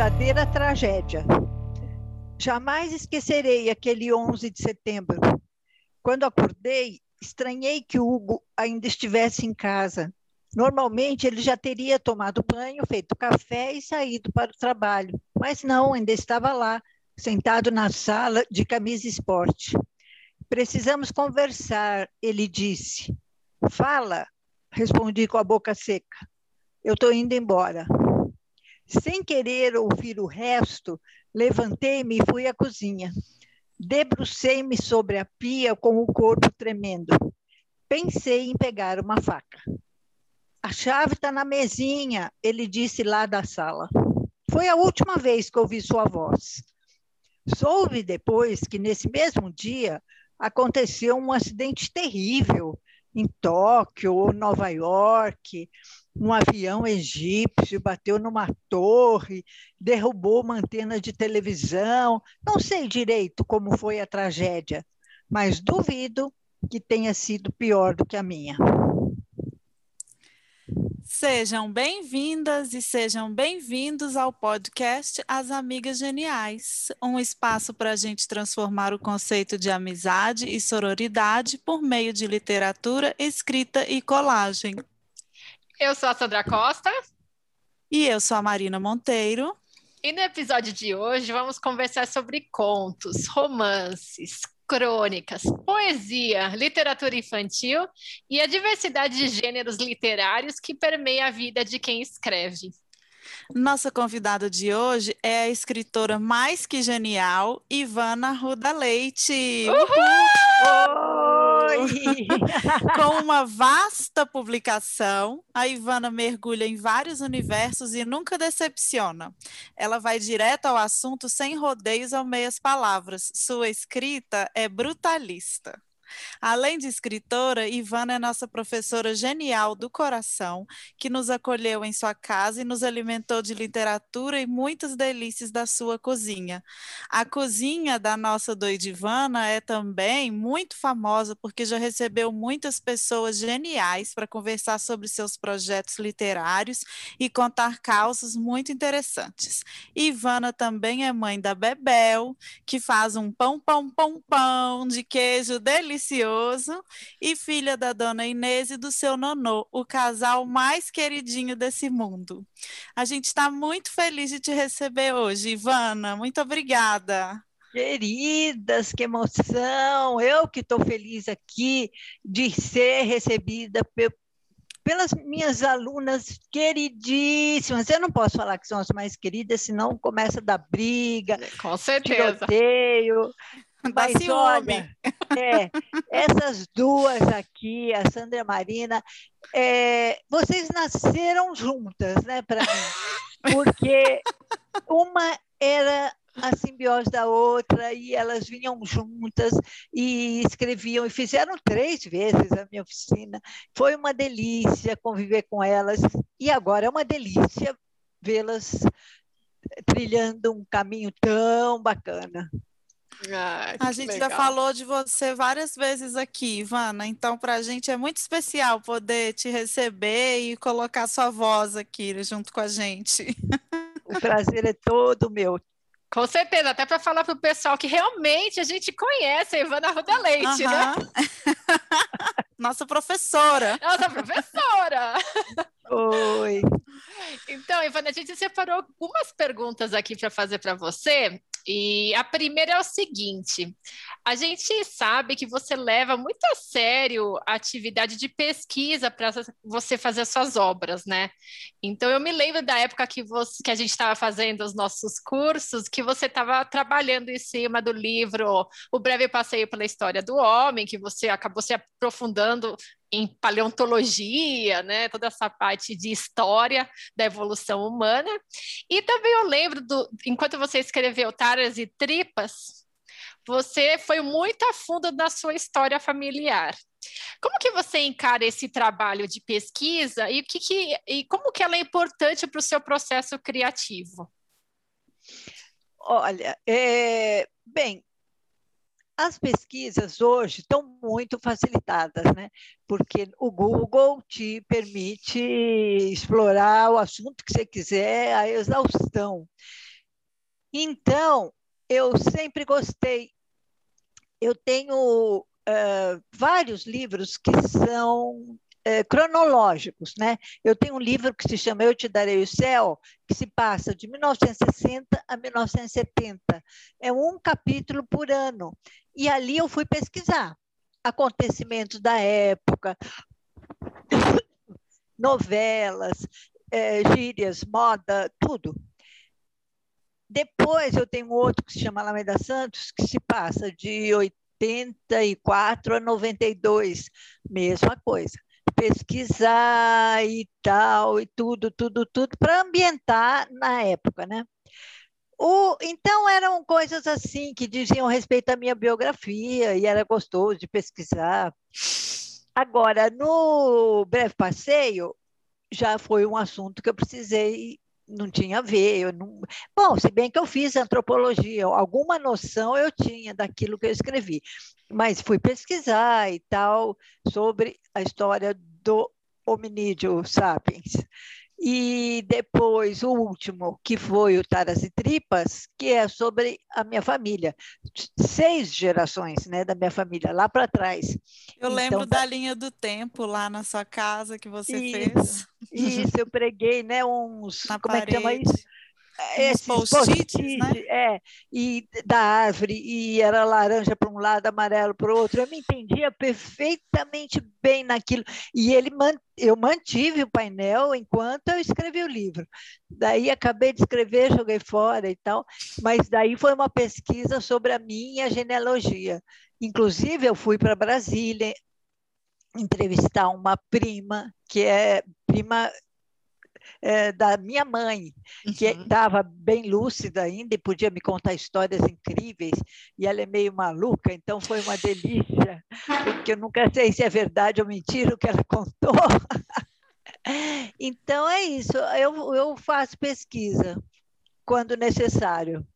verdadeira tragédia. Jamais esquecerei aquele 11 de setembro. Quando acordei, estranhei que Hugo ainda estivesse em casa. Normalmente ele já teria tomado banho, feito café e saído para o trabalho, mas não, ainda estava lá, sentado na sala de camisa esporte. Precisamos conversar, ele disse. Fala, respondi com a boca seca. Eu estou indo embora. Sem querer ouvir o resto, levantei-me e fui à cozinha. Debrucei-me sobre a pia com o corpo tremendo. Pensei em pegar uma faca. A chave está na mesinha, ele disse lá da sala. Foi a última vez que ouvi sua voz. Soube depois que nesse mesmo dia aconteceu um acidente terrível em Tóquio ou Nova York. Um avião egípcio bateu numa torre, derrubou uma antena de televisão. Não sei direito como foi a tragédia, mas duvido que tenha sido pior do que a minha. Sejam bem-vindas e sejam bem-vindos ao podcast As Amigas Geniais, um espaço para a gente transformar o conceito de amizade e sororidade por meio de literatura, escrita e colagem. Eu sou a Sandra Costa. E eu sou a Marina Monteiro. E no episódio de hoje vamos conversar sobre contos, romances, crônicas, poesia, literatura infantil e a diversidade de gêneros literários que permeia a vida de quem escreve. Nossa convidada de hoje é a escritora mais que genial, Ivana Ruda Leite. Uhul! Oi! Com uma vasta publicação, a Ivana mergulha em vários universos e nunca decepciona. Ela vai direto ao assunto sem rodeios ou meias palavras. Sua escrita é brutalista. Além de escritora, Ivana é nossa professora genial do coração, que nos acolheu em sua casa e nos alimentou de literatura e muitas delícias da sua cozinha. A cozinha da nossa doida Ivana é também muito famosa porque já recebeu muitas pessoas geniais para conversar sobre seus projetos literários e contar causas muito interessantes. Ivana também é mãe da Bebel, que faz um pão, pão, pão, pão de queijo delicioso delicioso e filha da dona Inês e do seu nonô, o casal mais queridinho desse mundo. A gente está muito feliz de te receber hoje, Ivana. Muito obrigada. Queridas, que emoção! Eu que estou feliz aqui de ser recebida pelas minhas alunas queridíssimas. Eu não posso falar que são as mais queridas, senão começa da briga, com certeza. tiroteio. Mas olha, é, essas duas aqui, a Sandra e a Marina, é, vocês nasceram juntas, né, para mim, porque uma era a simbiose da outra e elas vinham juntas e escreviam e fizeram três vezes a minha oficina. Foi uma delícia conviver com elas e agora é uma delícia vê-las trilhando um caminho tão bacana. Ah, a gente legal. já falou de você várias vezes aqui, Ivana, então para a gente é muito especial poder te receber e colocar sua voz aqui junto com a gente. O prazer é todo meu. Com certeza, até para falar para o pessoal que realmente a gente conhece a Ivana Ruda Leite, né? Nossa professora. Nossa professora. Oi. Então, Ivana, a gente separou algumas perguntas aqui para fazer para você. E a primeira é o seguinte: a gente sabe que você leva muito a sério a atividade de pesquisa para você fazer as suas obras, né? Então eu me lembro da época que, você, que a gente estava fazendo os nossos cursos, que você estava trabalhando em cima do livro O Breve Passeio pela História do Homem, que você acabou se aprofundando em paleontologia, né, toda essa parte de história da evolução humana. E também eu lembro do, enquanto você escreveu Taras e Tripas, você foi muito a fundo na sua história familiar. Como que você encara esse trabalho de pesquisa e, que, que, e como que ela é importante para o seu processo criativo? Olha, é, bem, as pesquisas hoje estão muito facilitadas, né? Porque o Google te permite explorar o assunto que você quiser a exaustão. Então, eu sempre gostei. Eu tenho uh, vários livros que são uh, cronológicos, né? Eu tenho um livro que se chama Eu Te Darei o Céu, que se passa de 1960 a 1970. É um capítulo por ano. E ali eu fui pesquisar acontecimentos da época, novelas, é, gírias, moda, tudo. Depois eu tenho outro que se chama Alameda Santos, que se passa de 84 a 92, mesma coisa. Pesquisar e tal, e tudo, tudo, tudo, para ambientar na época, né? O, então eram coisas assim que diziam respeito à minha biografia e era gostoso de pesquisar. Agora, no breve passeio, já foi um assunto que eu precisei, não tinha a ver. Não... Bom, se bem que eu fiz antropologia, alguma noção eu tinha daquilo que eu escrevi, mas fui pesquisar e tal sobre a história do hominídeo sapiens. E depois o último, que foi o Taras e Tripas, que é sobre a minha família. Seis gerações né, da minha família, lá para trás. Eu então, lembro da linha do tempo lá na sua casa que você isso, fez. Isso, eu preguei né, uns. Na como parede. é que chama isso? Esses post-its, né? É, e da árvore, e era laranja para um lado, amarelo para o outro. Eu me entendia perfeitamente bem naquilo. E ele eu mantive o painel enquanto eu escrevi o livro. Daí acabei de escrever, joguei fora e tal, mas daí foi uma pesquisa sobre a minha genealogia. Inclusive, eu fui para Brasília entrevistar uma prima, que é prima é, da minha mãe, que uhum. estava bem lúcida ainda e podia me contar histórias incríveis, e ela é meio maluca, então foi uma delícia, porque eu nunca sei se é verdade ou mentira o que ela contou. então é isso, eu, eu faço pesquisa quando necessário.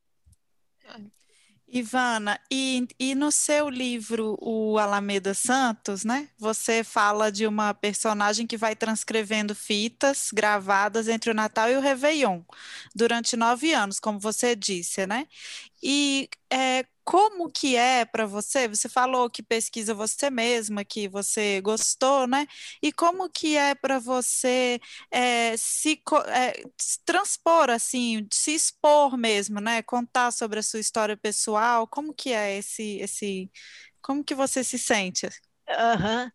Ivana, e, e no seu livro, o Alameda Santos, né? Você fala de uma personagem que vai transcrevendo fitas gravadas entre o Natal e o Réveillon durante nove anos, como você disse, né? E é, como que é para você? Você falou que pesquisa você mesma, que você gostou, né? E como que é para você é, se, é, se, transpor assim, se expor mesmo, né? Contar sobre a sua história pessoal. Como que é esse, esse, como que você se sente? Uhum.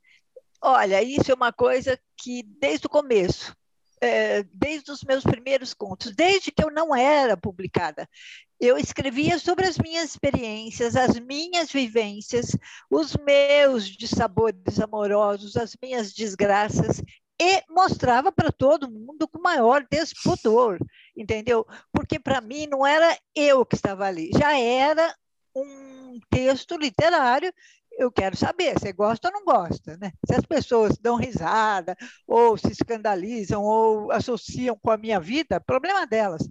Olha, isso é uma coisa que desde o começo é, desde os meus primeiros contos, desde que eu não era publicada. Eu escrevia sobre as minhas experiências, as minhas vivências, os meus dissabores amorosos, as minhas desgraças, e mostrava para todo mundo com maior despudor, entendeu? Porque para mim não era eu que estava ali, já era um texto literário eu quero saber, você gosta ou não gosta, né? Se as pessoas dão risada, ou se escandalizam, ou associam com a minha vida, problema delas.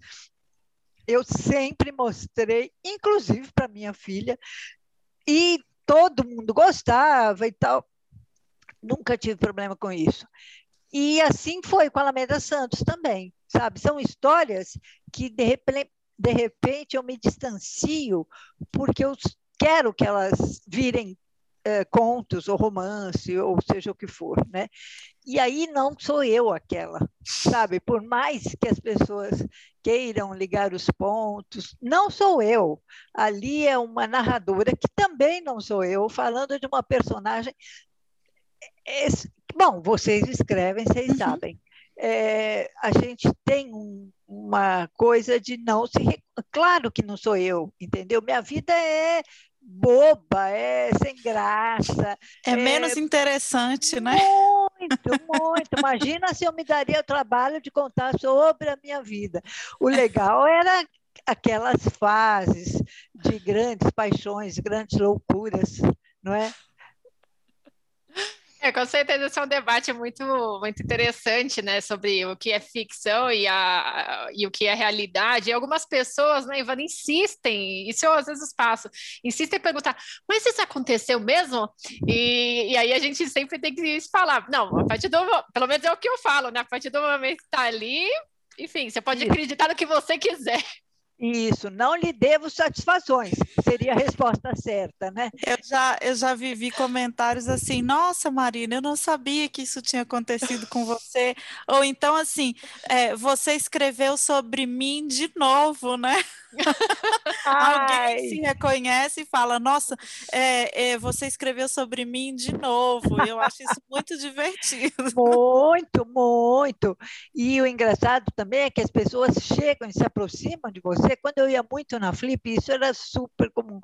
Eu sempre mostrei, inclusive para minha filha, e todo mundo gostava e tal. Nunca tive problema com isso. E assim foi com a Alameda Santos também, sabe? São histórias que, de repente, de repente eu me distancio porque eu quero que elas virem é, contos ou romance, ou seja o que for, né? E aí não sou eu aquela, sabe? Por mais que as pessoas queiram ligar os pontos, não sou eu. Ali é uma narradora que também não sou eu, falando de uma personagem. Bom, vocês escrevem, vocês uhum. sabem. É, a gente tem um, uma coisa de não se. Claro que não sou eu, entendeu? Minha vida é boba, é sem graça. É, é menos interessante, né? Muito, muito. Imagina se eu me daria o trabalho de contar sobre a minha vida. O legal era aquelas fases de grandes paixões, grandes loucuras, não é? É, com certeza esse é um debate muito, muito interessante, né, sobre o que é ficção e, a, e o que é realidade. E algumas pessoas, né, Ivana, insistem, isso eu às vezes passo, insistem em perguntar, mas isso aconteceu mesmo? E, e aí a gente sempre tem que falar, não, a partir do, pelo menos é o que eu falo, né, a partir do momento que está ali, enfim, você pode acreditar no que você quiser. Isso, não lhe devo satisfações, seria a resposta certa, né? Eu já, eu já vivi comentários assim, nossa, Marina, eu não sabia que isso tinha acontecido com você. Ou então, assim, é, você escreveu sobre mim de novo, né? Alguém se reconhece e fala, nossa, é, é, você escreveu sobre mim de novo. Eu acho isso muito divertido. Muito, muito. E o engraçado também é que as pessoas chegam e se aproximam de você quando eu ia muito na Flip, isso era super comum.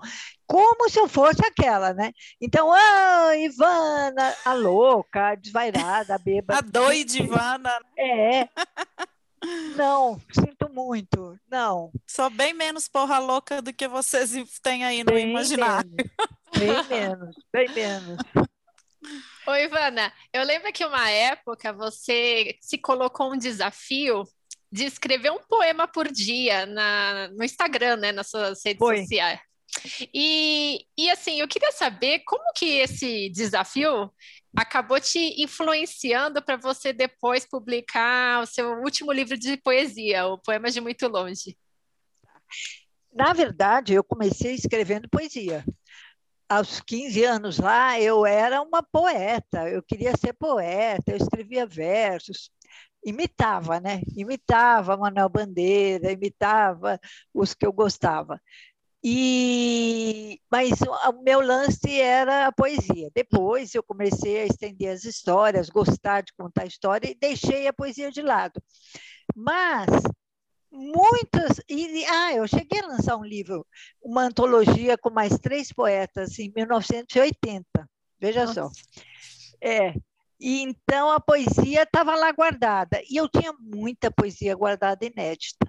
Como se eu fosse aquela, né? Então, ah, Ivana, a louca, a desvairada, a bêbada. A doida Ivana. É. Não, sinto muito, não. Sou bem menos porra louca do que vocês têm aí no bem imaginário. Menos, bem menos, bem menos. Oi, Ivana, eu lembro que uma época você se colocou um desafio de escrever um poema por dia na, no Instagram, né, nas suas redes Foi. sociais. E, e assim, eu queria saber como que esse desafio acabou te influenciando para você depois publicar o seu último livro de poesia, o Poemas de Muito Longe. Na verdade, eu comecei escrevendo poesia. Aos 15 anos lá, eu era uma poeta, eu queria ser poeta, eu escrevia versos imitava, né? Imitava Manuel Bandeira, imitava os que eu gostava. E mas o meu lance era a poesia. Depois eu comecei a estender as histórias, gostar de contar história e deixei a poesia de lado. Mas muitas e ah, eu cheguei a lançar um livro, uma antologia com mais três poetas em 1980. Veja Nossa. só. É, e então a poesia estava lá guardada. E eu tinha muita poesia guardada inédita.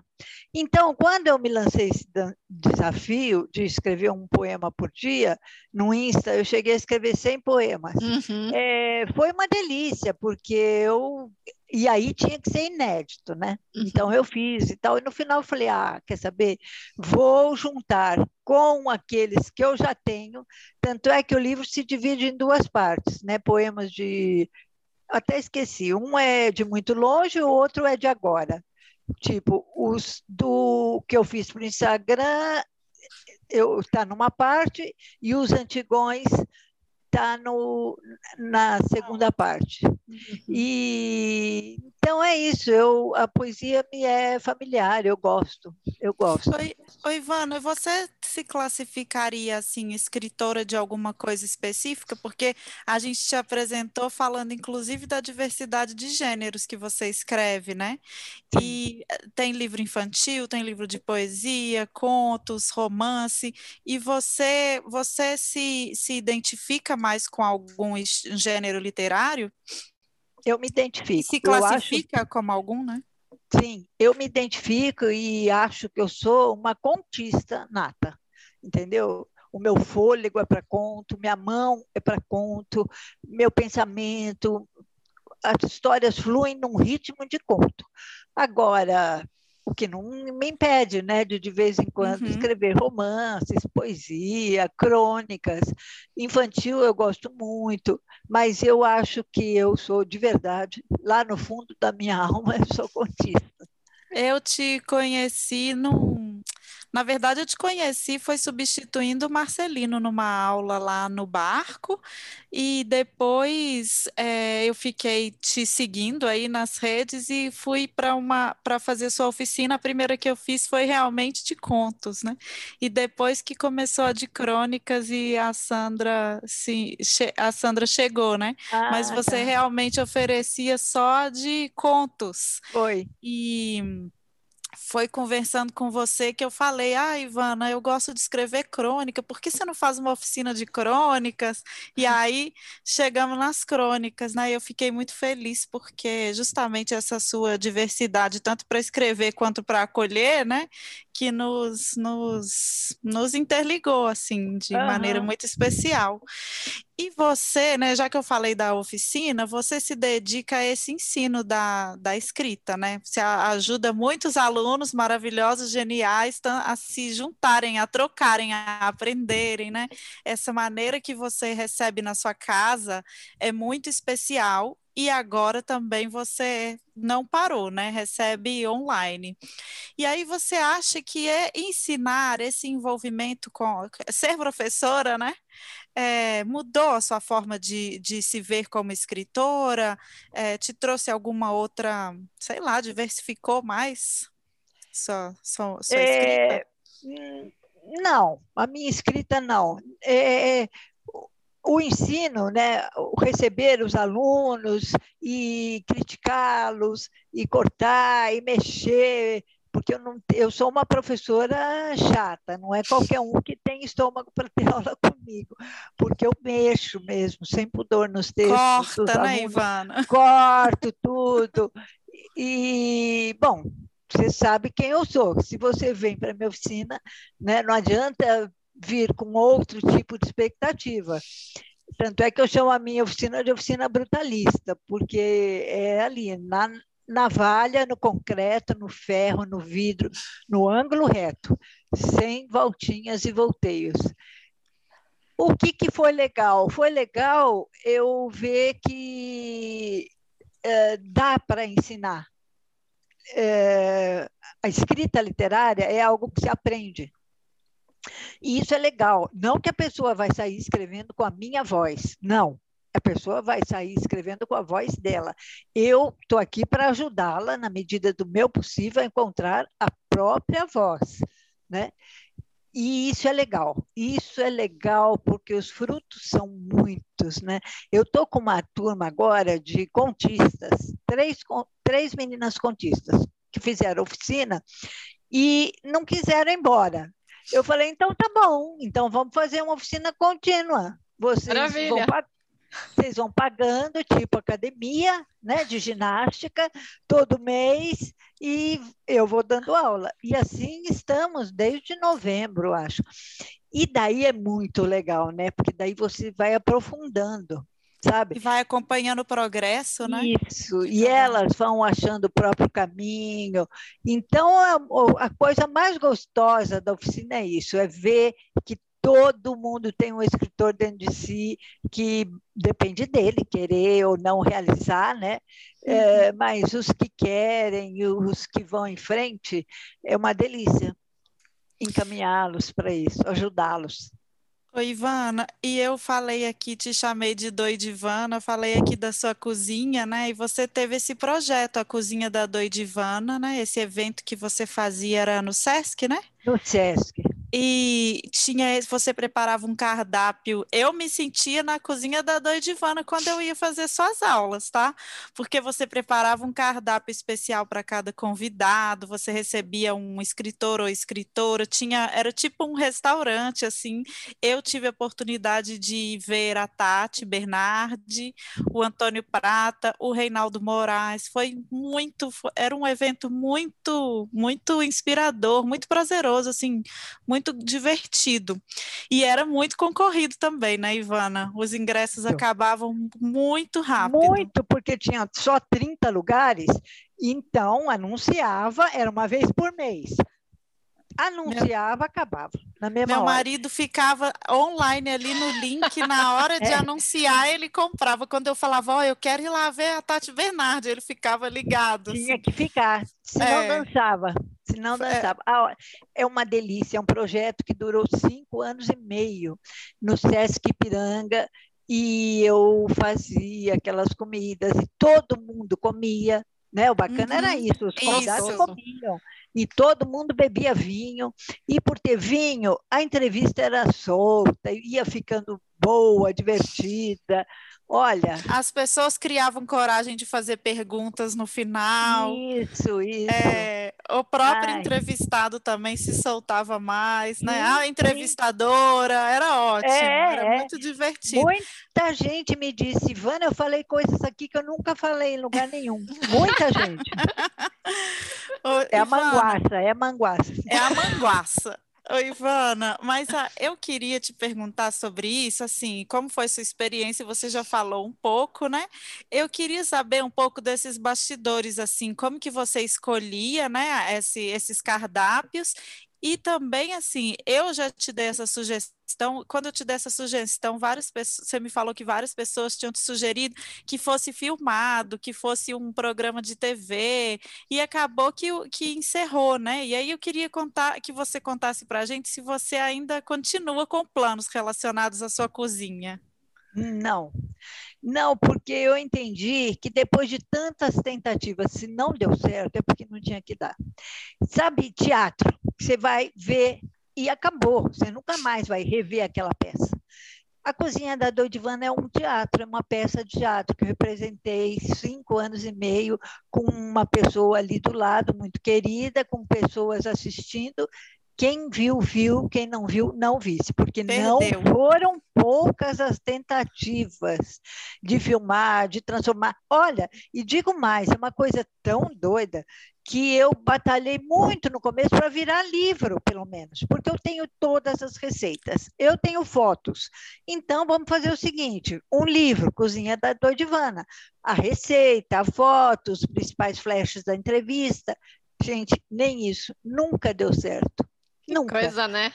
Então, quando eu me lancei esse desafio de escrever um poema por dia, no Insta, eu cheguei a escrever 100 poemas. Uhum. É, foi uma delícia, porque eu. E aí tinha que ser inédito, né? Uhum. Então eu fiz e tal. E no final eu falei: ah, quer saber? Vou juntar com aqueles que eu já tenho. Tanto é que o livro se divide em duas partes, né? Poemas de. Até esqueci. Um é de muito longe, o outro é de agora. Tipo, os do que eu fiz para o Instagram, está numa parte, e os antigões está na segunda parte. Uhum. E então é isso, eu, a poesia me é familiar, eu gosto, eu gosto. Oi, oi Ivana, você se classificaria assim, escritora de alguma coisa específica? Porque a gente te apresentou falando inclusive da diversidade de gêneros que você escreve, né? E eh, tem livro infantil, tem livro de poesia, contos, romance, e você, você se, se identifica mais com algum gênero literário? Eu me identifico. Se classifica acho... como algum, né? Sim, eu me identifico e acho que eu sou uma contista nata, entendeu? O meu fôlego é para conto, minha mão é para conto, meu pensamento, as histórias fluem num ritmo de conto. Agora, o que não me impede, né, de de vez em quando uhum. escrever romances, poesia, crônicas. Infantil eu gosto muito, mas eu acho que eu sou de verdade, lá no fundo da minha alma, eu sou contista. Eu te conheci num na verdade, eu te conheci, foi substituindo o Marcelino numa aula lá no barco, e depois é, eu fiquei te seguindo aí nas redes e fui para uma para fazer sua oficina. A primeira que eu fiz foi realmente de contos, né? E depois que começou a de crônicas e a Sandra se a Sandra chegou, né? Ah, Mas você tá. realmente oferecia só de contos. Foi. E foi conversando com você que eu falei, ah, Ivana, eu gosto de escrever crônica, por que você não faz uma oficina de crônicas? E aí chegamos nas crônicas, né? E eu fiquei muito feliz porque justamente essa sua diversidade, tanto para escrever quanto para acolher, né? Que nos, nos, nos interligou, assim, de uhum. maneira muito especial. E você, né, já que eu falei da oficina, você se dedica a esse ensino da, da escrita, né? Você ajuda muitos alunos maravilhosos, geniais, a se juntarem, a trocarem, a aprenderem, né? Essa maneira que você recebe na sua casa é muito especial e agora também você não parou, né? Recebe online. E aí você acha que é ensinar esse envolvimento com ser professora, né? É, mudou a sua forma de, de se ver como escritora? É, te trouxe alguma outra, sei lá, diversificou mais sua, sua, sua é, escrita? Hum, não, a minha escrita não. É, é o ensino, né, receber os alunos e criticá-los e cortar e mexer, porque eu, não, eu sou uma professora chata, não é qualquer um que tem estômago para ter aula comigo, porque eu mexo mesmo, sem pudor nos textos. Corta, né, Ivana? Corto tudo. E, bom, você sabe quem eu sou. Se você vem para a minha oficina, né, não adianta vir com outro tipo de expectativa. Tanto é que eu chamo a minha oficina de oficina brutalista, porque é ali, na navalha, no concreto, no ferro, no vidro, no ângulo reto, sem voltinhas e volteios. O que, que foi legal? Foi legal eu ver que é, dá para ensinar. É, a escrita literária é algo que se aprende. E isso é legal. Não que a pessoa vai sair escrevendo com a minha voz, não. A pessoa vai sair escrevendo com a voz dela. Eu estou aqui para ajudá-la, na medida do meu possível, a encontrar a própria voz. Né? E isso é legal. Isso é legal porque os frutos são muitos, né? Eu estou com uma turma agora de contistas, três, três meninas contistas que fizeram oficina e não quiseram ir embora. Eu falei, então tá bom, então vamos fazer uma oficina contínua. Vocês vão, vocês vão pagando, tipo academia, né, de ginástica, todo mês, e eu vou dando aula. E assim estamos desde novembro, acho. E daí é muito legal, né? Porque daí você vai aprofundando sabe? E vai acompanhando o progresso, né? Isso, e elas vão achando o próprio caminho. Então, a, a coisa mais gostosa da oficina é isso, é ver que todo mundo tem um escritor dentro de si que depende dele querer ou não realizar, né? É, mas os que querem e os que vão em frente, é uma delícia encaminhá-los para isso, ajudá-los. Oi, Ivana, e eu falei aqui, te chamei de Doidivana, falei aqui da sua cozinha, né? E você teve esse projeto, a Cozinha da Doidivana, né? Esse evento que você fazia era no Sesc, né? No Sesc e tinha você preparava um cardápio. Eu me sentia na cozinha da Doidivana quando eu ia fazer suas aulas, tá? Porque você preparava um cardápio especial para cada convidado, você recebia um escritor ou escritora, tinha era tipo um restaurante assim. Eu tive a oportunidade de ver a Tati Bernardi, o Antônio Prata, o Reinaldo Moraes. Foi muito, era um evento muito, muito inspirador, muito prazeroso assim, muito muito divertido. E era muito concorrido também, né, Ivana? Os ingressos acabavam muito rápido. Muito, porque tinha só 30 lugares, então anunciava, era uma vez por mês anunciava, meu, acabava. Na mesma meu hora. marido ficava online ali no link, na hora de é. anunciar, ele comprava. Quando eu falava, ó, oh, eu quero ir lá ver a Tati Bernardi, ele ficava ligado. Tinha assim. que ficar, senão é. dançava. Senão é. dançava. É. é uma delícia, é um projeto que durou cinco anos e meio no Sesc Ipiranga, e eu fazia aquelas comidas, e todo mundo comia, né? O bacana uhum. era isso, os convidados isso. comiam e todo mundo bebia vinho, e por ter vinho, a entrevista era solta, ia ficando boa, divertida. Olha. As pessoas criavam coragem de fazer perguntas no final. Isso, isso. É, o próprio Ai. entrevistado também se soltava mais, né? Sim, a entrevistadora, era ótimo, é, era é. muito divertido. Muita gente me disse, Ivana, eu falei coisas aqui que eu nunca falei em lugar nenhum. Muita gente. Ô, é Ivana, a manguaça, é a manguaça. É a manguaça. Oi, Ivana, mas ah, eu queria te perguntar sobre isso, assim, como foi sua experiência? Você já falou um pouco, né? Eu queria saber um pouco desses bastidores, assim, como que você escolhia, né, esse, esses cardápios E também, assim, eu já te dei essa sugestão, quando eu te dei essa sugestão, várias pessoas, você me falou que várias pessoas tinham te sugerido que fosse filmado, que fosse um programa de TV, e acabou que, que encerrou, né? E aí eu queria contar que você contasse para a gente se você ainda continua com planos relacionados à sua cozinha. Não, não, porque eu entendi que depois de tantas tentativas, se não deu certo, é porque não tinha que dar. Sabe, teatro, você vai ver e acabou, você nunca mais vai rever aquela peça. A Cozinha da Doidivana é um teatro, é uma peça de teatro que eu representei cinco anos e meio com uma pessoa ali do lado, muito querida, com pessoas assistindo, quem viu, viu, quem não viu, não visse, porque Perdeu. não foram poucas as tentativas de filmar, de transformar. Olha, e digo mais, é uma coisa tão doida que eu batalhei muito no começo para virar livro, pelo menos, porque eu tenho todas as receitas, eu tenho fotos. Então, vamos fazer o seguinte: um livro, Cozinha da Doidivana, a receita, a foto, os principais flashes da entrevista. Gente, nem isso nunca deu certo. Que Nunca. coisa, né?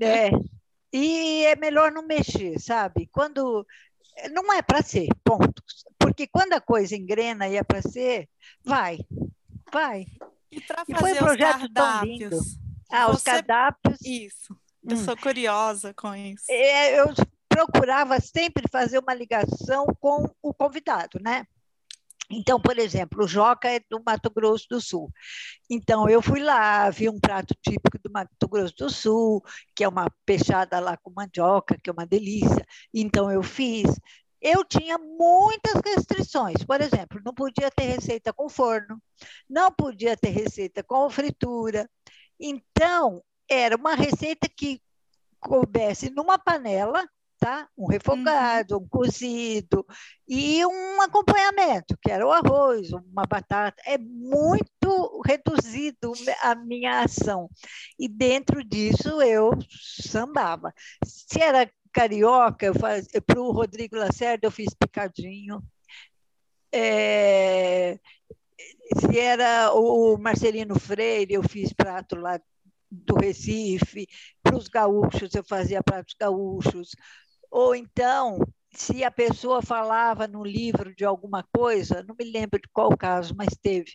É. E é melhor não mexer, sabe? Quando não é para ser, ponto. Porque quando a coisa engrena e é para ser, vai, vai. E para fazer e foi um projeto os cardápios. Ah, você... os cardápios. Isso. Eu hum. sou curiosa com isso. É, eu procurava sempre fazer uma ligação com o convidado, né? Então, por exemplo, o Joca é do Mato Grosso do Sul. Então, eu fui lá, vi um prato típico do Mato Grosso do Sul, que é uma peixada lá com mandioca, que é uma delícia. Então, eu fiz. Eu tinha muitas restrições. Por exemplo, não podia ter receita com forno, não podia ter receita com fritura. Então, era uma receita que coubesse numa panela tá? Um refogado, uhum. um cozido e um acompanhamento, que era o arroz, uma batata. É muito reduzido a minha ação. E dentro disso eu sambava. Se era carioca, para o Rodrigo Lacerda eu fiz picadinho. É, se era o Marcelino Freire, eu fiz prato lá do Recife, para os gaúchos eu fazia pratos gaúchos, ou então, se a pessoa falava no livro de alguma coisa, não me lembro de qual caso, mas teve,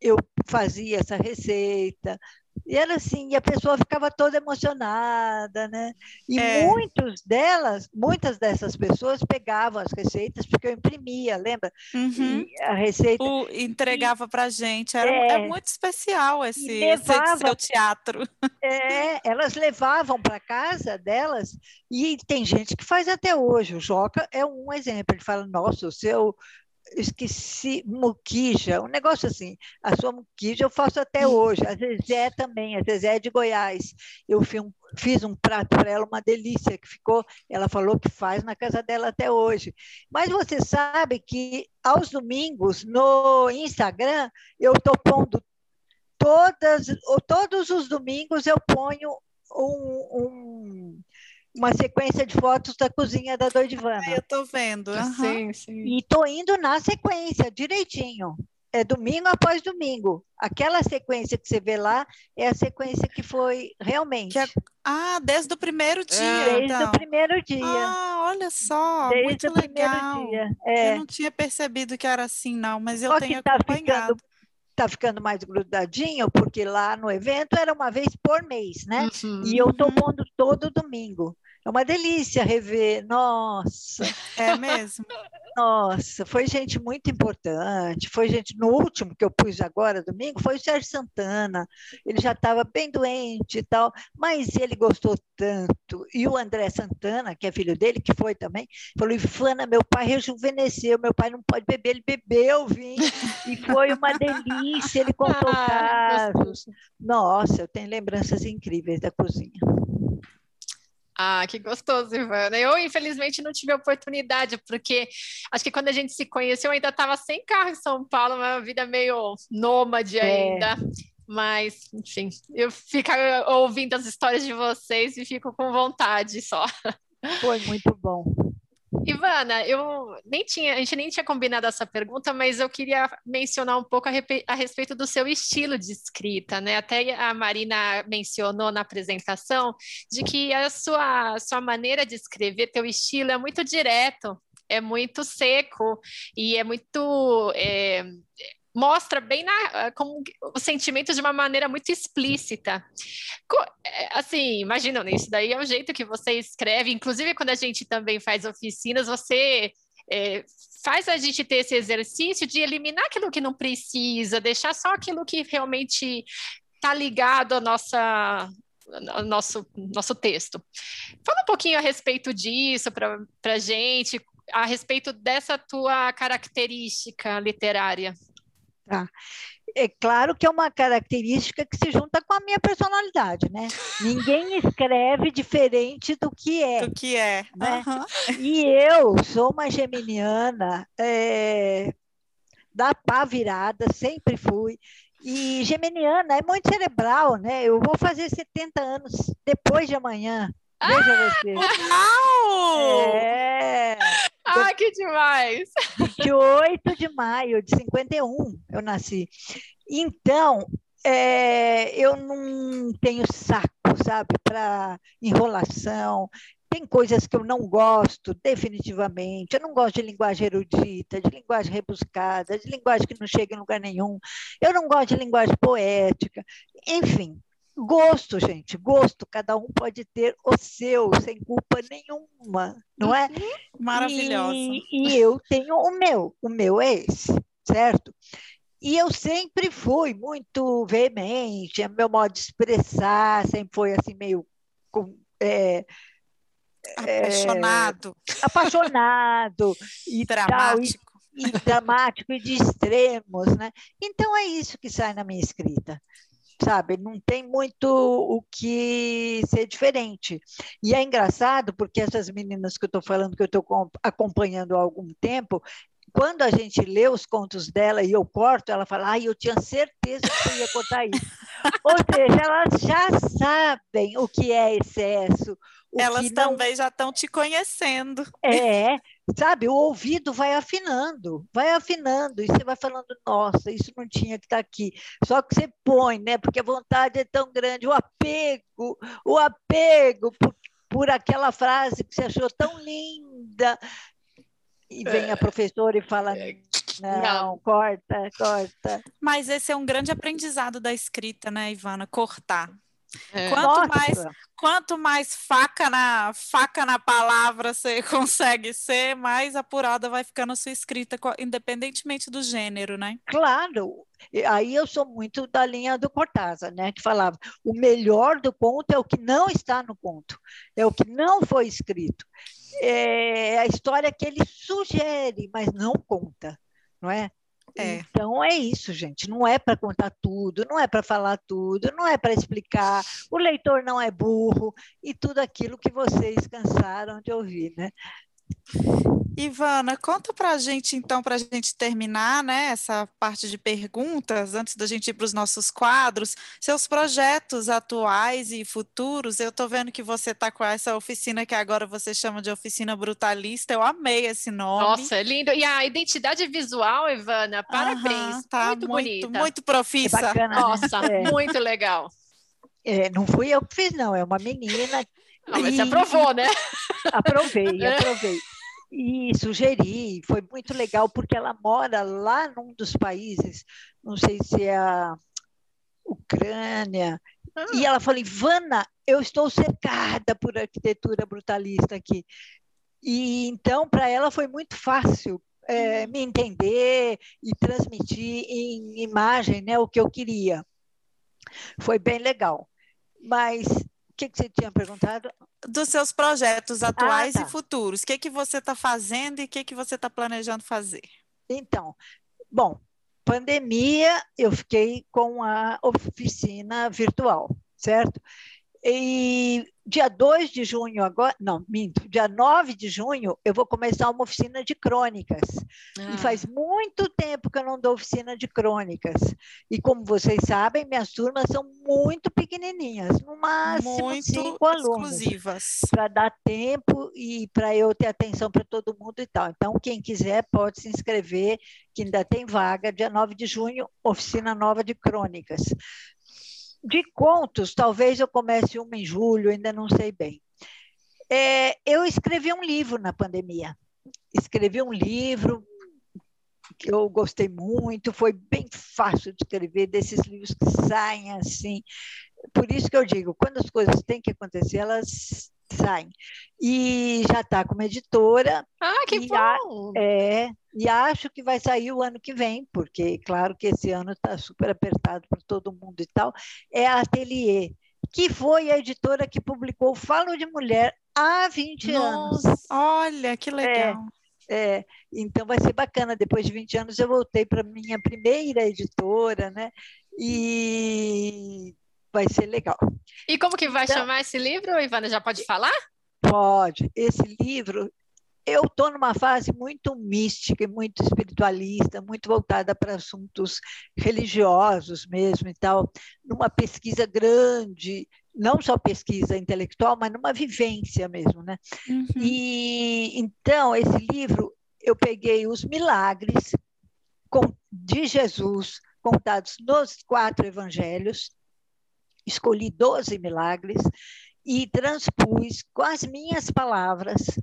eu fazia essa receita, e era assim, e a pessoa ficava toda emocionada, né? E é. muitos delas, muitas dessas pessoas pegavam as receitas porque eu imprimia, lembra? Uhum. a receita o, entregava para gente, era é, é, muito especial esse, levava, esse seu teatro. É, elas levavam para casa delas e tem gente que faz até hoje. O Joca é um exemplo. Ele fala: Nossa, o seu esqueci, muquija, um negócio assim. A sua muquija eu faço até hoje. A Zezé também, a Zezé é de Goiás. Eu fiz um, fiz um prato para ela, uma delícia que ficou. Ela falou que faz na casa dela até hoje. Mas você sabe que aos domingos no Instagram eu estou pondo todas, todos os domingos eu ponho um, um uma sequência de fotos da cozinha da Doidivana. Ah, eu estou vendo. Uhum. Sim, sim. E estou indo na sequência, direitinho. É domingo após domingo. Aquela sequência que você vê lá é a sequência que foi realmente. Que é... Ah, desde o primeiro dia. É. Desde então. o primeiro dia. Ah, olha só. Desde muito o legal. primeiro dia. É. Eu não tinha percebido que era assim, não, mas eu só tenho tá acompanhado. Ficando está ficando mais grudadinho, porque lá no evento era uma vez por mês, né? Uhum. E eu estou pondo todo domingo. É uma delícia rever. Nossa. É mesmo? Nossa, foi gente muito importante. Foi gente. No último que eu pus agora, domingo, foi o Sérgio Santana. Ele já estava bem doente e tal, mas ele gostou tanto. E o André Santana, que é filho dele, que foi também, falou: Ivana, meu pai rejuvenesceu, meu pai não pode beber, ele bebeu vinho. E foi uma delícia. Ele contou ah, casos. Nossa, eu tenho lembranças incríveis da cozinha. Ah, que gostoso, Ivana. Eu, infelizmente, não tive a oportunidade, porque acho que quando a gente se conheceu, eu ainda estava sem carro em São Paulo, uma vida meio nômade é. ainda. Mas, enfim, eu fico ouvindo as histórias de vocês e fico com vontade só. Foi muito bom. Ivana, eu nem tinha, a gente nem tinha combinado essa pergunta, mas eu queria mencionar um pouco a, a, respeito do seu estilo de escrita, né? Até a Marina mencionou na apresentação de que a sua, sua maneira de escrever, teu estilo é muito direto, é muito seco e é muito é, mostra bem na, ah, como o sentimento de uma maneira muito explícita. É, assim, imagina, né, isso daí é o jeito que você escreve, inclusive quando a gente também faz oficinas, você é, faz a gente ter esse exercício de eliminar aquilo que não precisa, deixar só aquilo que realmente está ligado à nossa nosso, nosso texto. Fala um pouquinho a respeito disso para a gente, a respeito dessa tua característica literária. Tá. É claro que é uma característica que se junta com a minha personalidade, né? Ninguém escreve diferente do que é. Do que é. Né? Uhum. E eu sou uma geminiana é, da pá virada, sempre fui. E geminiana é muito cerebral, né? Eu vou fazer 70 anos depois de amanhã. Veja ah, você. Uau! É. Ah, que demais! 28 de maio de 51 eu nasci. Então, é, eu não tenho saco, sabe, para enrolação. Tem coisas que eu não gosto, definitivamente. Eu não gosto de linguagem erudita, de linguagem rebuscada, de linguagem que não chega em lugar nenhum. Eu não gosto de linguagem poética. Enfim, Gosto, gente, gosto. Cada um pode ter o seu, sem culpa nenhuma, não é? Uhum. Maravilhosa. E, e eu tenho o meu, o meu é esse, certo? E eu sempre fui muito veemente, meu modo de expressar sempre foi assim, meio. É, apaixonado. É, apaixonado. e dramático. Tal, e, e dramático e de extremos, né? Então é isso que sai na minha escrita sabe? Não tem muito o que ser diferente. E é engraçado porque essas meninas que eu estou falando, que eu estou acompanhando há algum tempo, quando a gente lê os contos dela e eu corto, ela fala, ai, eu tinha certeza que eu ia cortar isso. Ou seja, elas já sabem o que é excesso. Elas também já estão te conhecendo. É, sabe? O ouvido vai afinando, vai afinando, e você vai falando, nossa, isso não tinha que estar tá aqui. Só que você põe, né? Porque a vontade é tão grande, o apego, o apego por, por aquela frase que você achou tão linda. E vem a é. professora e fala, é. não, não, corta, corta. Mas esse é um grande aprendizado da escrita, né, Ivana? Cortar. É. Quanto, mais, quanto mais faca na faca na palavra você consegue ser, mais apurada vai ficando a sua escrita, independentemente do gênero, né? Claro. Aí eu sou muito da linha do Cortázar, né? Que falava: o melhor do conto é o que não está no conto, é o que não foi escrito. É a história que ele sugere, mas não conta, não é? É. Então é isso, gente. Não é para contar tudo, não é para falar tudo, não é para explicar. O leitor não é burro e tudo aquilo que vocês cansaram de ouvir, né? Ivana, conta para a gente, então, para a gente terminar né, essa parte de perguntas, antes da gente ir para os nossos quadros, seus projetos atuais e futuros. Eu estou vendo que você está com essa oficina que agora você chama de oficina brutalista. Eu amei esse nome. Nossa, é lindo. E a identidade visual, Ivana, parabéns. Uhum, tá muito, muito bonita. Muito profissa. É bacana, né? Nossa, é. muito legal. É, não fui eu que fiz, não. É uma menina. Não, mas e... você aprovou, né? Aprovei, aprovei e sugeri, foi muito legal, porque ela mora lá num dos países, não sei se é a Ucrânia, ah. e ela falou, Ivana, eu estou cercada por arquitetura brutalista aqui. E então, para ela foi muito fácil é, me entender e transmitir em imagem né, o que eu queria. Foi bem legal. Mas que, que você tinha perguntado? Dos seus projetos atuais ah, tá. e futuros. O que, que você está fazendo e o que, que você está planejando fazer? Então, bom, pandemia, eu fiquei com a oficina virtual, certo? E dia 2 de junho, agora, não, minto, dia 9 de junho, eu vou começar uma oficina de crônicas. Ah. E faz muito tempo que eu não dou oficina de crônicas. E como vocês sabem, minhas turmas são muito pequenininhas, no máximo muito cinco alunos. exclusivas. Para dar tempo e para eu ter atenção para todo mundo e tal. Então, quem quiser pode se inscrever, que ainda tem vaga, dia 9 de junho, oficina nova de crônicas. De contos, talvez eu comece uma em julho, ainda não sei bem. É, eu escrevi um livro na pandemia. Escrevi um livro que eu gostei muito, foi bem fácil de escrever, desses livros que saem assim. Por isso que eu digo, quando as coisas têm que acontecer, elas saem. E já está com uma editora. Ah, que bom! A, é, e acho que vai sair o ano que vem, porque, claro, que esse ano está super apertado para todo mundo e tal. É a Atelier, que foi a editora que publicou Falo de Mulher há 20 Nossa, anos. Olha, que legal! É, é, então vai ser bacana. Depois de 20 anos eu voltei para minha primeira editora, né? E vai ser legal. E como que vai então, chamar esse livro, Ivana? Já pode falar? Pode. Esse livro, eu estou numa fase muito mística e muito espiritualista, muito voltada para assuntos religiosos mesmo e tal, numa pesquisa grande, não só pesquisa intelectual, mas numa vivência mesmo, né? Uhum. E então esse livro eu peguei os milagres de Jesus contados nos quatro evangelhos escolhi 12 milagres e transpus com as minhas palavras,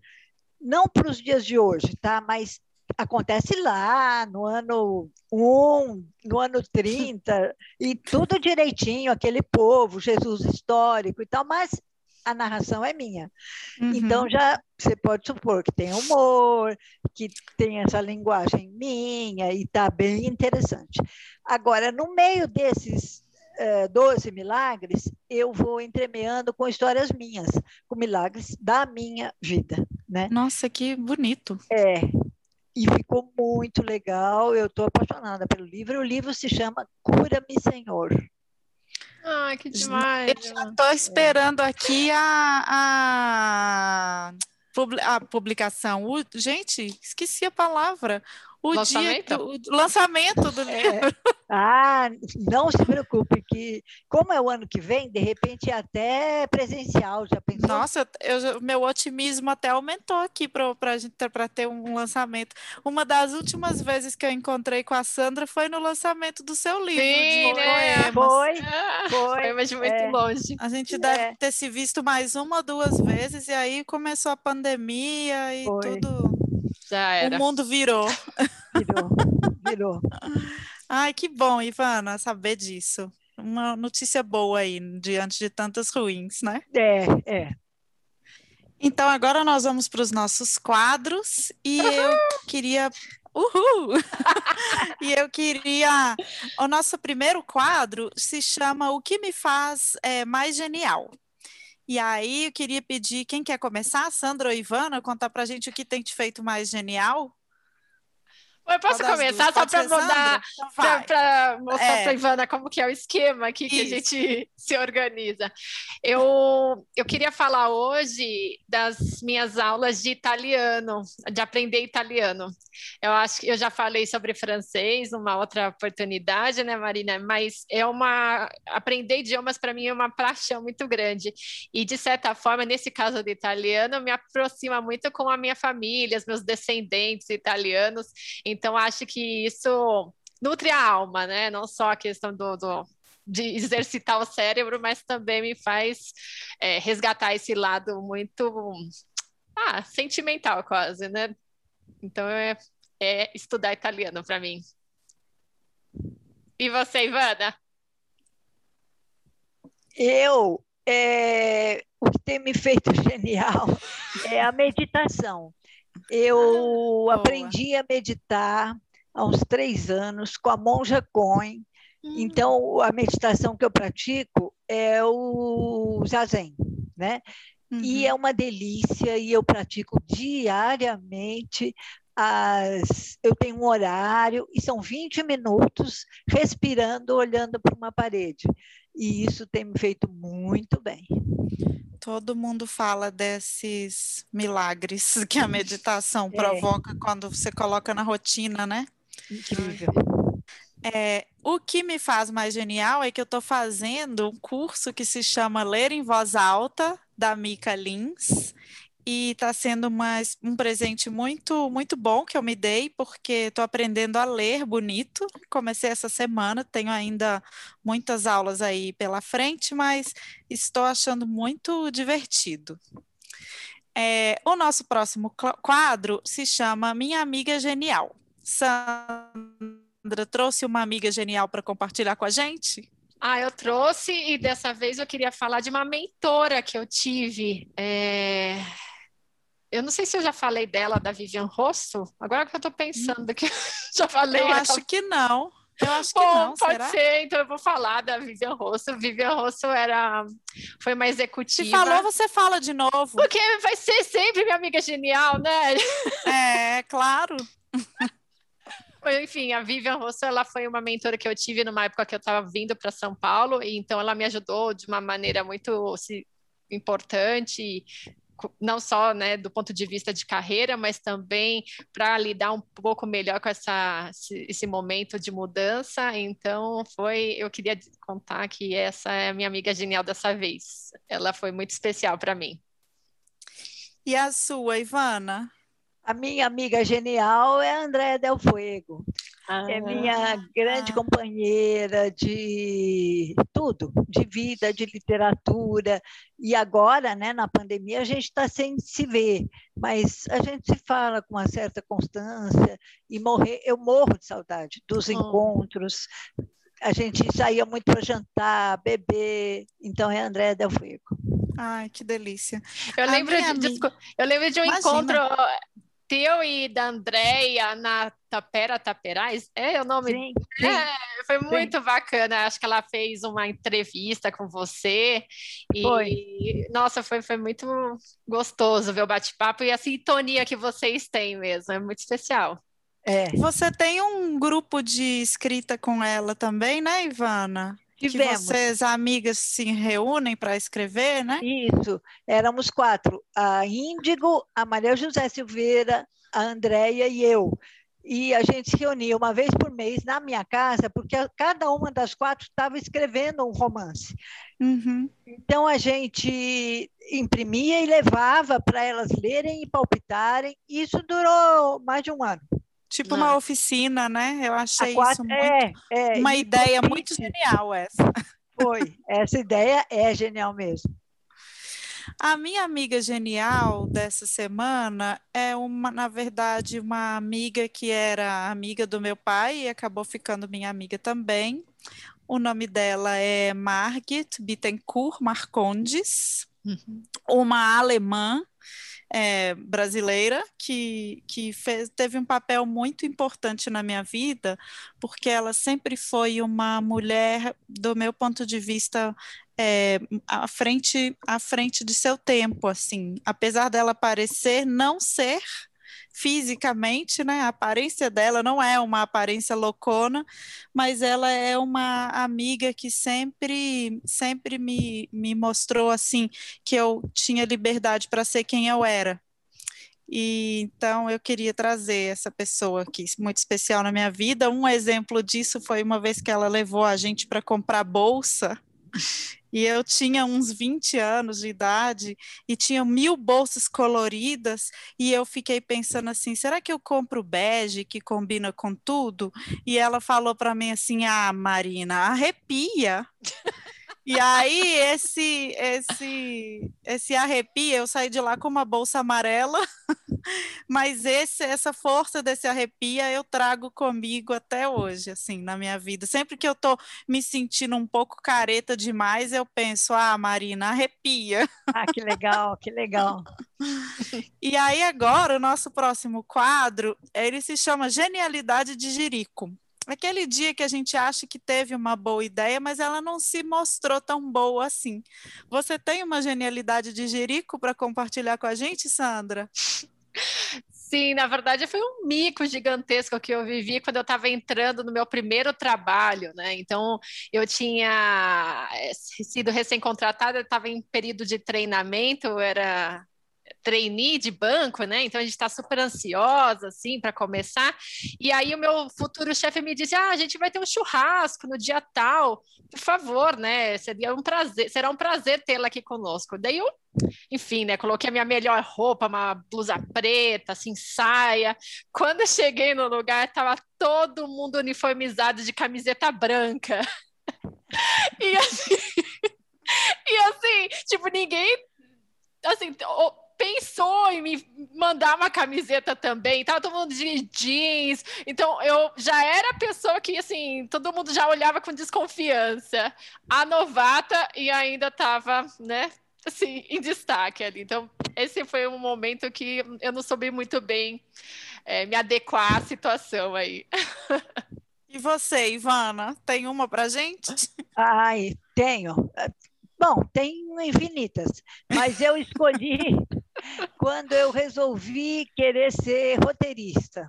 não para os dias de hoje, tá? Mas acontece lá no ano 1, no ano 30, e tudo direitinho, aquele povo, Jesus histórico e tal, mas a narração é minha. Uhum. Então já você pode supor que tem humor, que tem essa linguagem minha e está bem interessante. Agora, no meio desses é, 12 milagres, eu vou entremeando com histórias minhas, com milagres da minha vida. Né? Nossa, que bonito. É, e ficou muito legal. Eu estou apaixonada pelo livro. O livro se chama Cura-me, Senhor. Ah, que demais! Eu já estou esperando aqui a, a, a publicação. O, gente, esqueci a palavra. O lançamento? Dia, o lançamento do é. livro. É. Ah, não se preocupe, que como é o ano que vem, de repente é até presencial, já pensou? Nossa, eu, meu otimismo até aumentou aqui para ter um lançamento. Uma das últimas vezes que eu encontrei com a Sandra foi no lançamento do seu livro. Sim, né? Foi, foi. Foi, mas muito é. longe. A gente deve é. ter se visto mais uma ou duas vezes, e aí começou a pandemia e foi. tudo. Já era. O mundo virou. Virou, virou. Ai, que bom, Ivana, saber disso. Uma notícia boa aí, diante de tantas ruins, né? É, é. Então, agora nós vamos para os nossos quadros e Uhul! eu queria. Uhul! e eu queria. O nosso primeiro quadro se chama O que me faz é, mais genial. E aí, eu queria pedir quem quer começar, Sandra ou Ivana, contar para a gente o que tem te feito mais genial? Eu posso começar só para mudar, então para mostrar é. para Ivana como que é o esquema aqui Isso. que a gente se organiza. Eu, eu queria falar hoje das minhas aulas de italiano, de aprender italiano. Eu acho que eu já falei sobre francês numa outra oportunidade, né, Marina? Mas é uma aprender idiomas para mim é uma paixão muito grande. E de certa forma, nesse caso do italiano, me aproxima muito com a minha família, os meus descendentes italianos. Então, acho que isso nutre a alma, né? Não só a questão do, do de exercitar o cérebro, mas também me faz é, resgatar esse lado muito ah, sentimental quase, né? Então é, é estudar italiano para mim. E você, Ivana? Eu, é, o que tem me feito genial é a meditação. Eu ah, aprendi a meditar há uns três anos com a monja Cohen. Hum. Então, a meditação que eu pratico é o zazen, né? Uhum. E é uma delícia, e eu pratico diariamente. As, eu tenho um horário, e são 20 minutos respirando, olhando para uma parede. E isso tem me feito muito bem. Todo mundo fala desses milagres que a meditação é. provoca quando você coloca na rotina, né? Incrível. É, o que me faz mais genial é que eu estou fazendo um curso que se chama Ler em Voz Alta, da Mika Lins, e está sendo uma, um presente muito muito bom que eu me dei, porque estou aprendendo a ler bonito. Comecei essa semana, tenho ainda muitas aulas aí pela frente, mas estou achando muito divertido. É, o nosso próximo quadro se chama Minha Amiga Genial. Sandra trouxe uma amiga genial para compartilhar com a gente? Ah, eu trouxe e dessa vez eu queria falar de uma mentora que eu tive. É eu não sei se eu já falei dela, da Vivian Rosso. Agora que eu estou pensando que já falei. Eu acho que não. Eu acho que Bom, não, pode será? ser, então eu vou falar da Vivian Rosso. Vivian Rosso era, foi uma executiva. Se falou, você fala de novo. Porque vai ser sempre minha amiga genial, né? É, claro. Enfim, a Vivian Rosso, ela foi uma mentora que eu tive numa época que eu estava vindo para São Paulo, e então ela me ajudou de uma maneira muito assim, importante não só né, do ponto de vista de carreira, mas também para lidar um pouco melhor com essa, esse momento de mudança. Então, foi, eu queria contar que essa é a minha amiga genial dessa vez. Ela foi muito especial para mim. E a sua, Ivana? A minha amiga genial é a Andréa Del Fuego. Ah, é minha grande ah. companheira de tudo, de vida, de literatura. E agora, né, na pandemia, a gente está sem se ver, mas a gente se fala com uma certa constância e morrer. Eu morro de saudade dos oh. encontros. A gente saía muito para jantar, beber. Então é Andréa Del Fuego. Ai, que delícia. Eu lembro, de, eu lembro de um Imagina. encontro teu e da Andréia na Tapera Taperais, é o nome? Sim, sim, é, foi muito sim. bacana. Acho que ela fez uma entrevista com você e foi. nossa, foi, foi muito gostoso ver o bate-papo e a sintonia que vocês têm mesmo, é muito especial. É. Você tem um grupo de escrita com ela também, né, Ivana? Tivemos. Que vocês, amigas, se reúnem para escrever, né? Isso, éramos quatro: a Índigo, a Maria José Silveira, a Andréia e eu. E a gente se reunia uma vez por mês na minha casa, porque cada uma das quatro estava escrevendo um romance. Uhum. Então a gente imprimia e levava para elas lerem e palpitarem. Isso durou mais de um ano. Tipo uma oficina, né? Eu achei quatro, isso muito, é, é, uma ideia muito genial essa. Foi, essa ideia é genial mesmo. A minha amiga genial dessa semana é uma, na verdade, uma amiga que era amiga do meu pai e acabou ficando minha amiga também. O nome dela é Margit Bittencourt Marcondes, uhum. uma alemã é, brasileira que, que fez, teve um papel muito importante na minha vida, porque ela sempre foi uma mulher, do meu ponto de vista, é, à, frente, à frente de seu tempo, assim, apesar dela parecer não ser fisicamente, né? A aparência dela não é uma aparência loucona, mas ela é uma amiga que sempre, sempre me, me mostrou assim que eu tinha liberdade para ser quem eu era. E então eu queria trazer essa pessoa aqui, muito especial na minha vida. Um exemplo disso foi uma vez que ela levou a gente para comprar bolsa e eu tinha uns 20 anos de idade e tinha mil bolsas coloridas e eu fiquei pensando assim, será que eu compro bege que combina com tudo? E ela falou para mim assim, ah, Marina, arrepia. E aí, esse, esse, esse arrepio, eu saí de lá com uma bolsa amarela, mas esse, essa força desse arrepio eu trago comigo até hoje, assim, na minha vida. Sempre que eu tô me sentindo um pouco careta demais, eu penso, ah, Marina, arrepia. Ah, que legal, que legal. E aí agora, o nosso próximo quadro, ele se chama Genialidade de Jerico aquele dia que a gente acha que teve uma boa ideia, mas ela não se mostrou tão boa assim. Você tem uma genialidade de Jerico para compartilhar com a gente, Sandra? Sim, na verdade foi um mico gigantesco que eu vivi quando eu estava entrando no meu primeiro trabalho, né? Então eu tinha eh, sido recém-contratada, estava em período de treinamento, era trainee de banco, né? Então a gente está super ansiosa, assim, para começar. E aí o meu futuro chefe me disse: Ah, a gente vai ter um churrasco no dia tal, por favor, né? Seria um prazer, será um prazer tê-la aqui conosco. Daí eu, enfim, né? Coloquei a minha melhor roupa, uma blusa preta, assim, saia. Quando cheguei no lugar, estava todo mundo uniformizado de camiseta branca. e assim. e assim, tipo, ninguém assim, pensou em me mandar uma camiseta também, tava todo mundo de jeans, então eu já era a pessoa que, assim, todo mundo já olhava com desconfiança. A novata e ainda tava, né, assim, em destaque ali. Então, esse foi um momento que eu não soube muito bem é, me adequar à situação aí. E você, Ivana, tem uma pra gente? Ai, tenho. Bom, tem infinitas, mas eu escolhi quando eu resolvi querer ser roteirista.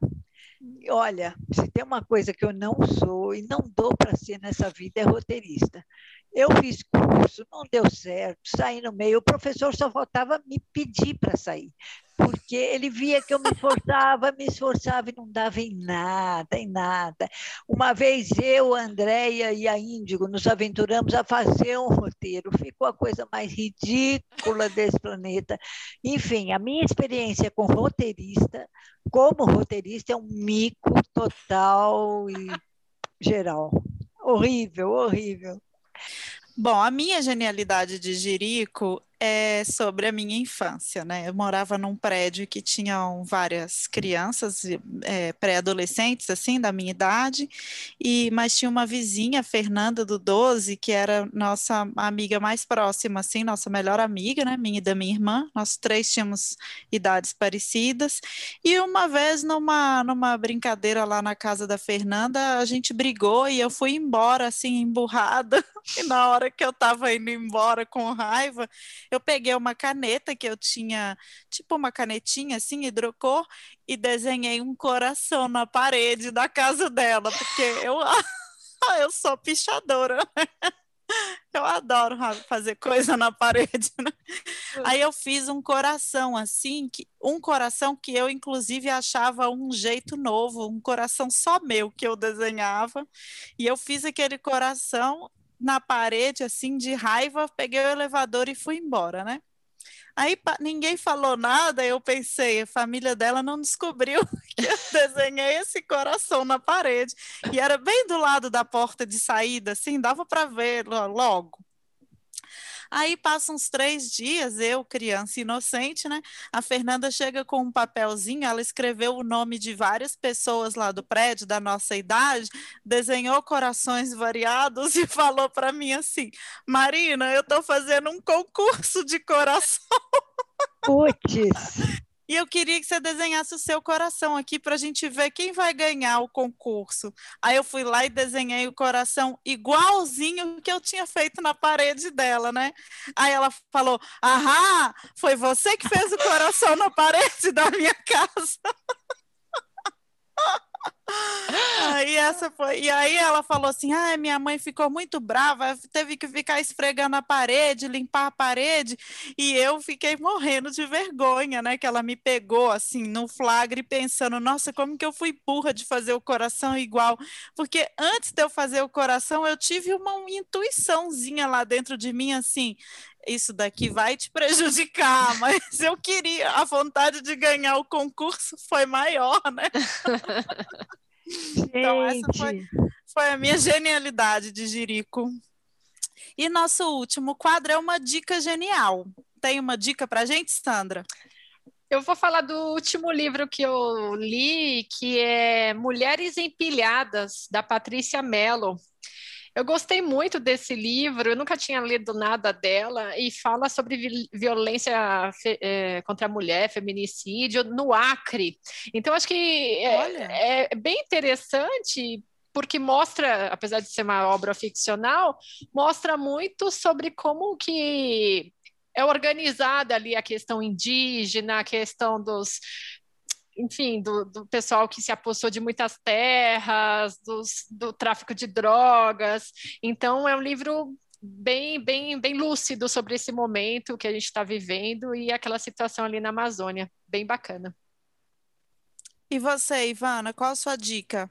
Olha, se tem uma coisa que eu não sou e não dou para ser nessa vida é roteirista. Eu fiz curso, não deu certo, saí no meio. O professor só faltava me pedir para sair, porque ele via que eu me esforçava, me esforçava e não dava em nada, em nada. Uma vez eu, Andréia e a Índigo nos aventuramos a fazer um roteiro. Ficou a coisa mais ridícula desse planeta. Enfim, a minha experiência com roteirista, como roteirista, é um mico total e geral. Horrível, horrível. Bom, a minha genialidade de Jerico é sobre a minha infância, né? Eu morava num prédio que tinham várias crianças, é, pré-adolescentes, assim, da minha idade, e mas tinha uma vizinha, Fernanda do 12, que era nossa amiga mais próxima, assim, nossa melhor amiga, né? Minha e da minha irmã. Nós três tínhamos idades parecidas. E uma vez, numa, numa brincadeira lá na casa da Fernanda, a gente brigou e eu fui embora, assim, emburrada. E na hora que eu estava indo embora com raiva, eu peguei uma caneta que eu tinha, tipo uma canetinha assim, hidrocor, e desenhei um coração na parede da casa dela, porque eu, eu sou pichadora. Eu adoro fazer coisa na parede. Né? Aí eu fiz um coração assim, que, um coração que eu inclusive achava um jeito novo, um coração só meu que eu desenhava. E eu fiz aquele coração na parede, assim, de raiva, peguei o elevador e fui embora, né? Aí ninguém falou nada, eu pensei, a família dela não descobriu que eu desenhei esse coração na parede. E era bem do lado da porta de saída, assim, dava para ver logo. Aí passam uns três dias, eu, criança inocente, né? A Fernanda chega com um papelzinho, ela escreveu o nome de várias pessoas lá do prédio, da nossa idade, desenhou corações variados e falou para mim assim: Marina, eu estou fazendo um concurso de coração. Puts! E eu queria que você desenhasse o seu coração aqui para a gente ver quem vai ganhar o concurso. Aí eu fui lá e desenhei o coração igualzinho que eu tinha feito na parede dela, né? Aí ela falou: Ahá, foi você que fez o coração na parede da minha casa. Aí essa foi. E aí ela falou assim: ah, minha mãe ficou muito brava, teve que ficar esfregando a parede, limpar a parede, e eu fiquei morrendo de vergonha, né? Que ela me pegou assim no flagre pensando, nossa, como que eu fui burra de fazer o coração igual? Porque antes de eu fazer o coração, eu tive uma intuiçãozinha lá dentro de mim assim, isso daqui vai te prejudicar, mas eu queria, a vontade de ganhar o concurso foi maior, né? então, essa foi, foi a minha genialidade de Jirico. E nosso último quadro é uma dica genial. Tem uma dica para gente, Sandra? Eu vou falar do último livro que eu li, que é Mulheres Empilhadas, da Patrícia Mello. Eu gostei muito desse livro, eu nunca tinha lido nada dela, e fala sobre violência é, contra a mulher, feminicídio no Acre. Então, acho que é, é bem interessante porque mostra, apesar de ser uma obra ficcional, mostra muito sobre como que é organizada ali a questão indígena, a questão dos enfim, do, do, pessoal que se apossou de muitas terras, dos, do tráfico de drogas. Então, é um livro bem, bem, bem lúcido sobre esse momento que a gente está vivendo e aquela situação ali na Amazônia. Bem bacana. E você, Ivana, qual a sua dica?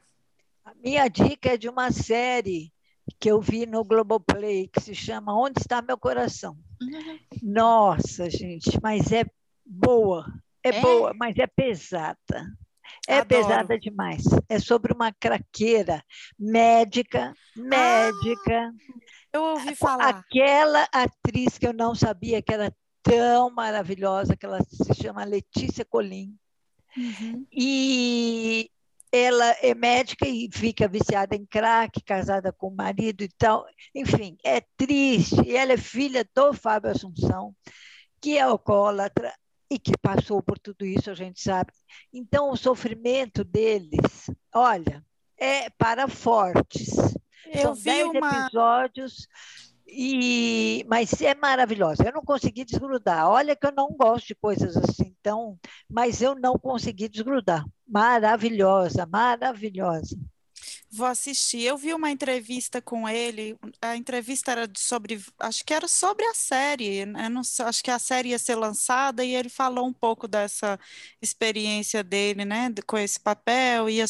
A minha dica é de uma série que eu vi no Globoplay, que se chama Onde Está Meu Coração. Uhum. Nossa, gente, mas é boa. É, é, boa, mas é pesada. É Adoro. pesada demais. É sobre uma craqueira médica, médica. Ah, eu ouvi falar. Aquela atriz que eu não sabia que era tão maravilhosa, que ela se chama Letícia Colim. Uhum. E ela é médica e fica viciada em crack, casada com o marido e tal. Enfim, é triste. E ela é filha do Fábio Assunção, que é alcoólatra e que passou por tudo isso, a gente sabe. Então, o sofrimento deles, olha, é para fortes. Eu São vi dez uma... episódios e, mas é maravilhosa. Eu não consegui desgrudar. Olha que eu não gosto de coisas assim, então, mas eu não consegui desgrudar. Maravilhosa, maravilhosa. Vou assistir. Eu vi uma entrevista com ele. A entrevista era sobre, acho que era sobre a série. Né? Não, acho que a série ia ser lançada e ele falou um pouco dessa experiência dele, né, com esse papel e a,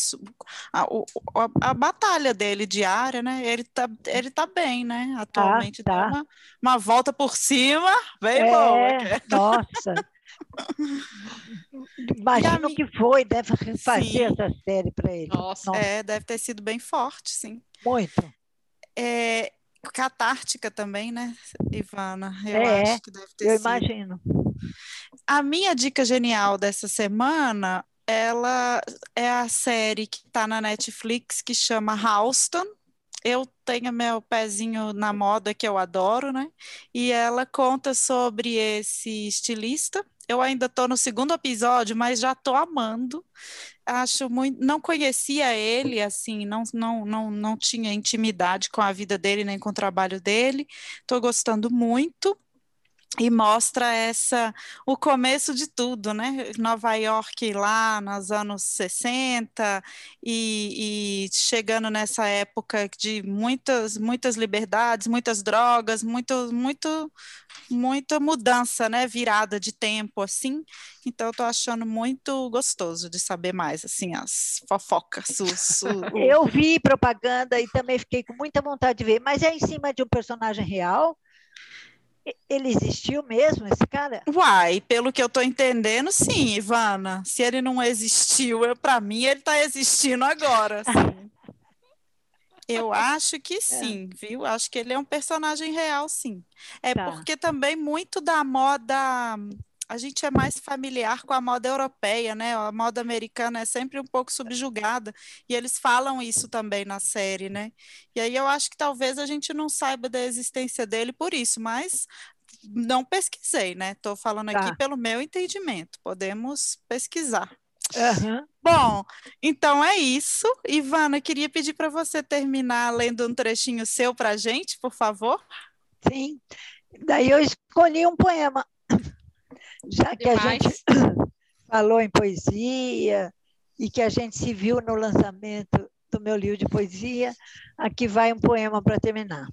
a, a, a batalha dele diária, né? Ele tá, ele tá bem, né? Atualmente ah, tá. uma, uma volta por cima, bem é, boa. Nossa. Imagino que foi, deve refazer essa série para ele. Nossa, Nossa, é, deve ter sido bem forte, sim. Muito. É, catártica também, né, Ivana? Eu é, acho que deve ter eu sido. imagino. A minha dica genial dessa semana, ela é a série que está na Netflix que chama Houston. Eu tenho meu pezinho na moda que eu adoro, né? E ela conta sobre esse estilista eu ainda estou no segundo episódio, mas já estou amando. Acho muito. Não conhecia ele, assim, não, não, não, não tinha intimidade com a vida dele nem com o trabalho dele. Estou gostando muito e mostra essa o começo de tudo, né? Nova York lá nos anos 60 e, e, chegando nessa época de muitas muitas liberdades, muitas drogas, muito muito muita mudança, né? Virada de tempo assim. Então eu tô achando muito gostoso de saber mais assim as fofocas. O... Eu vi propaganda e também fiquei com muita vontade de ver, mas é em cima de um personagem real ele existiu mesmo, esse cara? Uai, pelo que eu estou entendendo, sim, Ivana. Se ele não existiu, para mim ele está existindo agora. eu acho que é. sim, é. viu? Acho que ele é um personagem real, sim. É tá. porque também muito da moda a gente é mais familiar com a moda europeia, né? A moda americana é sempre um pouco subjugada, e eles falam isso também na série, né? E aí eu acho que talvez a gente não saiba da existência dele por isso, mas não pesquisei, né? Estou falando tá. aqui pelo meu entendimento. Podemos pesquisar. Uhum. Bom, então é isso. Ivana, queria pedir para você terminar lendo um trechinho seu para a gente, por favor. Sim. Daí eu escolhi um poema já que Demais. a gente falou em poesia e que a gente se viu no lançamento do meu livro de poesia, aqui vai um poema para terminar.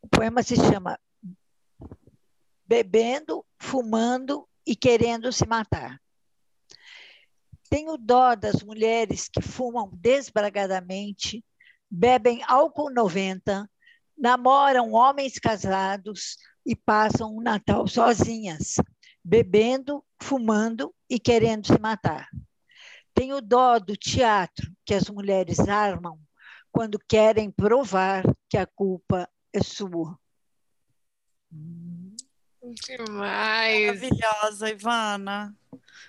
O poema se chama Bebendo, Fumando e Querendo se Matar. Tenho dó das mulheres que fumam desbragadamente, bebem álcool 90, namoram homens casados, e passam o Natal sozinhas, bebendo, fumando e querendo se matar. Tenho dó do teatro que as mulheres armam quando querem provar que a culpa é sua. Demais. Maravilhosa, Ivana.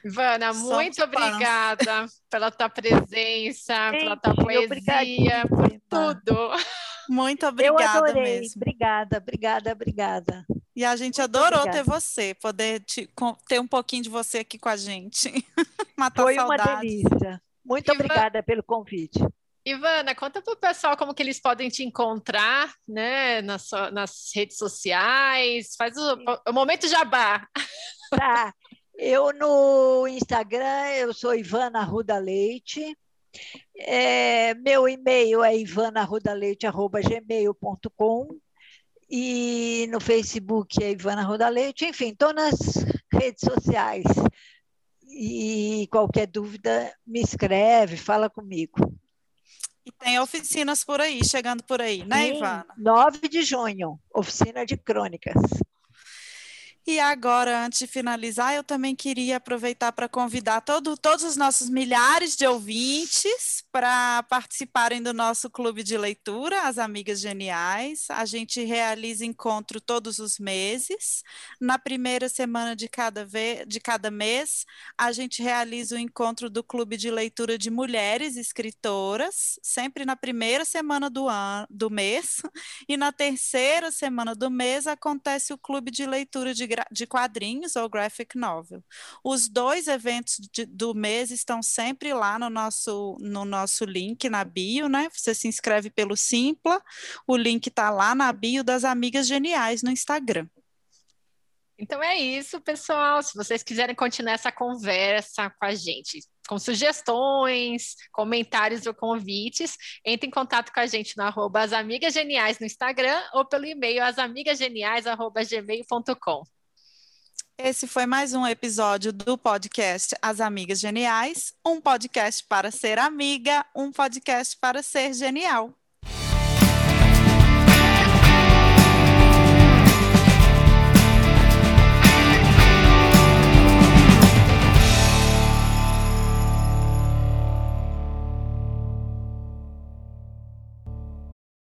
Ivana, Somos muito obrigada pela tua presença, Gente, pela tua poesia, por tudo. Muito obrigada Eu adorei. mesmo. Obrigada, obrigada, obrigada. E a gente adorou ter você, poder te, ter um pouquinho de você aqui com a gente. Matar Foi saudades. uma delícia. Muito Ivan... obrigada pelo convite. Ivana, conta para o pessoal como que eles podem te encontrar, né, nas, nas redes sociais. Faz o, o momento jabá. Tá. Eu no Instagram, eu sou Ivana Ruda Leite. É, meu e-mail é ivanarudaleite.gmail.com e no Facebook é Ivana Ruda Leite. Enfim, estou nas redes sociais. E qualquer dúvida, me escreve, fala comigo. E tem oficinas por aí, chegando por aí, né, Sim, Ivana? 9 de junho, oficina de crônicas. E agora, antes de finalizar, eu também queria aproveitar para convidar todo, todos os nossos milhares de ouvintes para participarem do nosso clube de leitura, As Amigas Geniais. A gente realiza encontro todos os meses. Na primeira semana de cada, de cada mês, a gente realiza o encontro do clube de leitura de mulheres escritoras, sempre na primeira semana do, ano, do mês. E na terceira semana do mês acontece o clube de leitura de de quadrinhos ou graphic novel. Os dois eventos de, do mês estão sempre lá no nosso, no nosso link na bio, né? Você se inscreve pelo Simpla, o link está lá na bio das Amigas Geniais no Instagram. Então é isso, pessoal. Se vocês quiserem continuar essa conversa com a gente, com sugestões, comentários ou convites, entre em contato com a gente no arroba no Instagram ou pelo e-mail asamigasgeniais.gmail.com. Esse foi mais um episódio do podcast As Amigas Geniais, um podcast para ser amiga, um podcast para ser genial.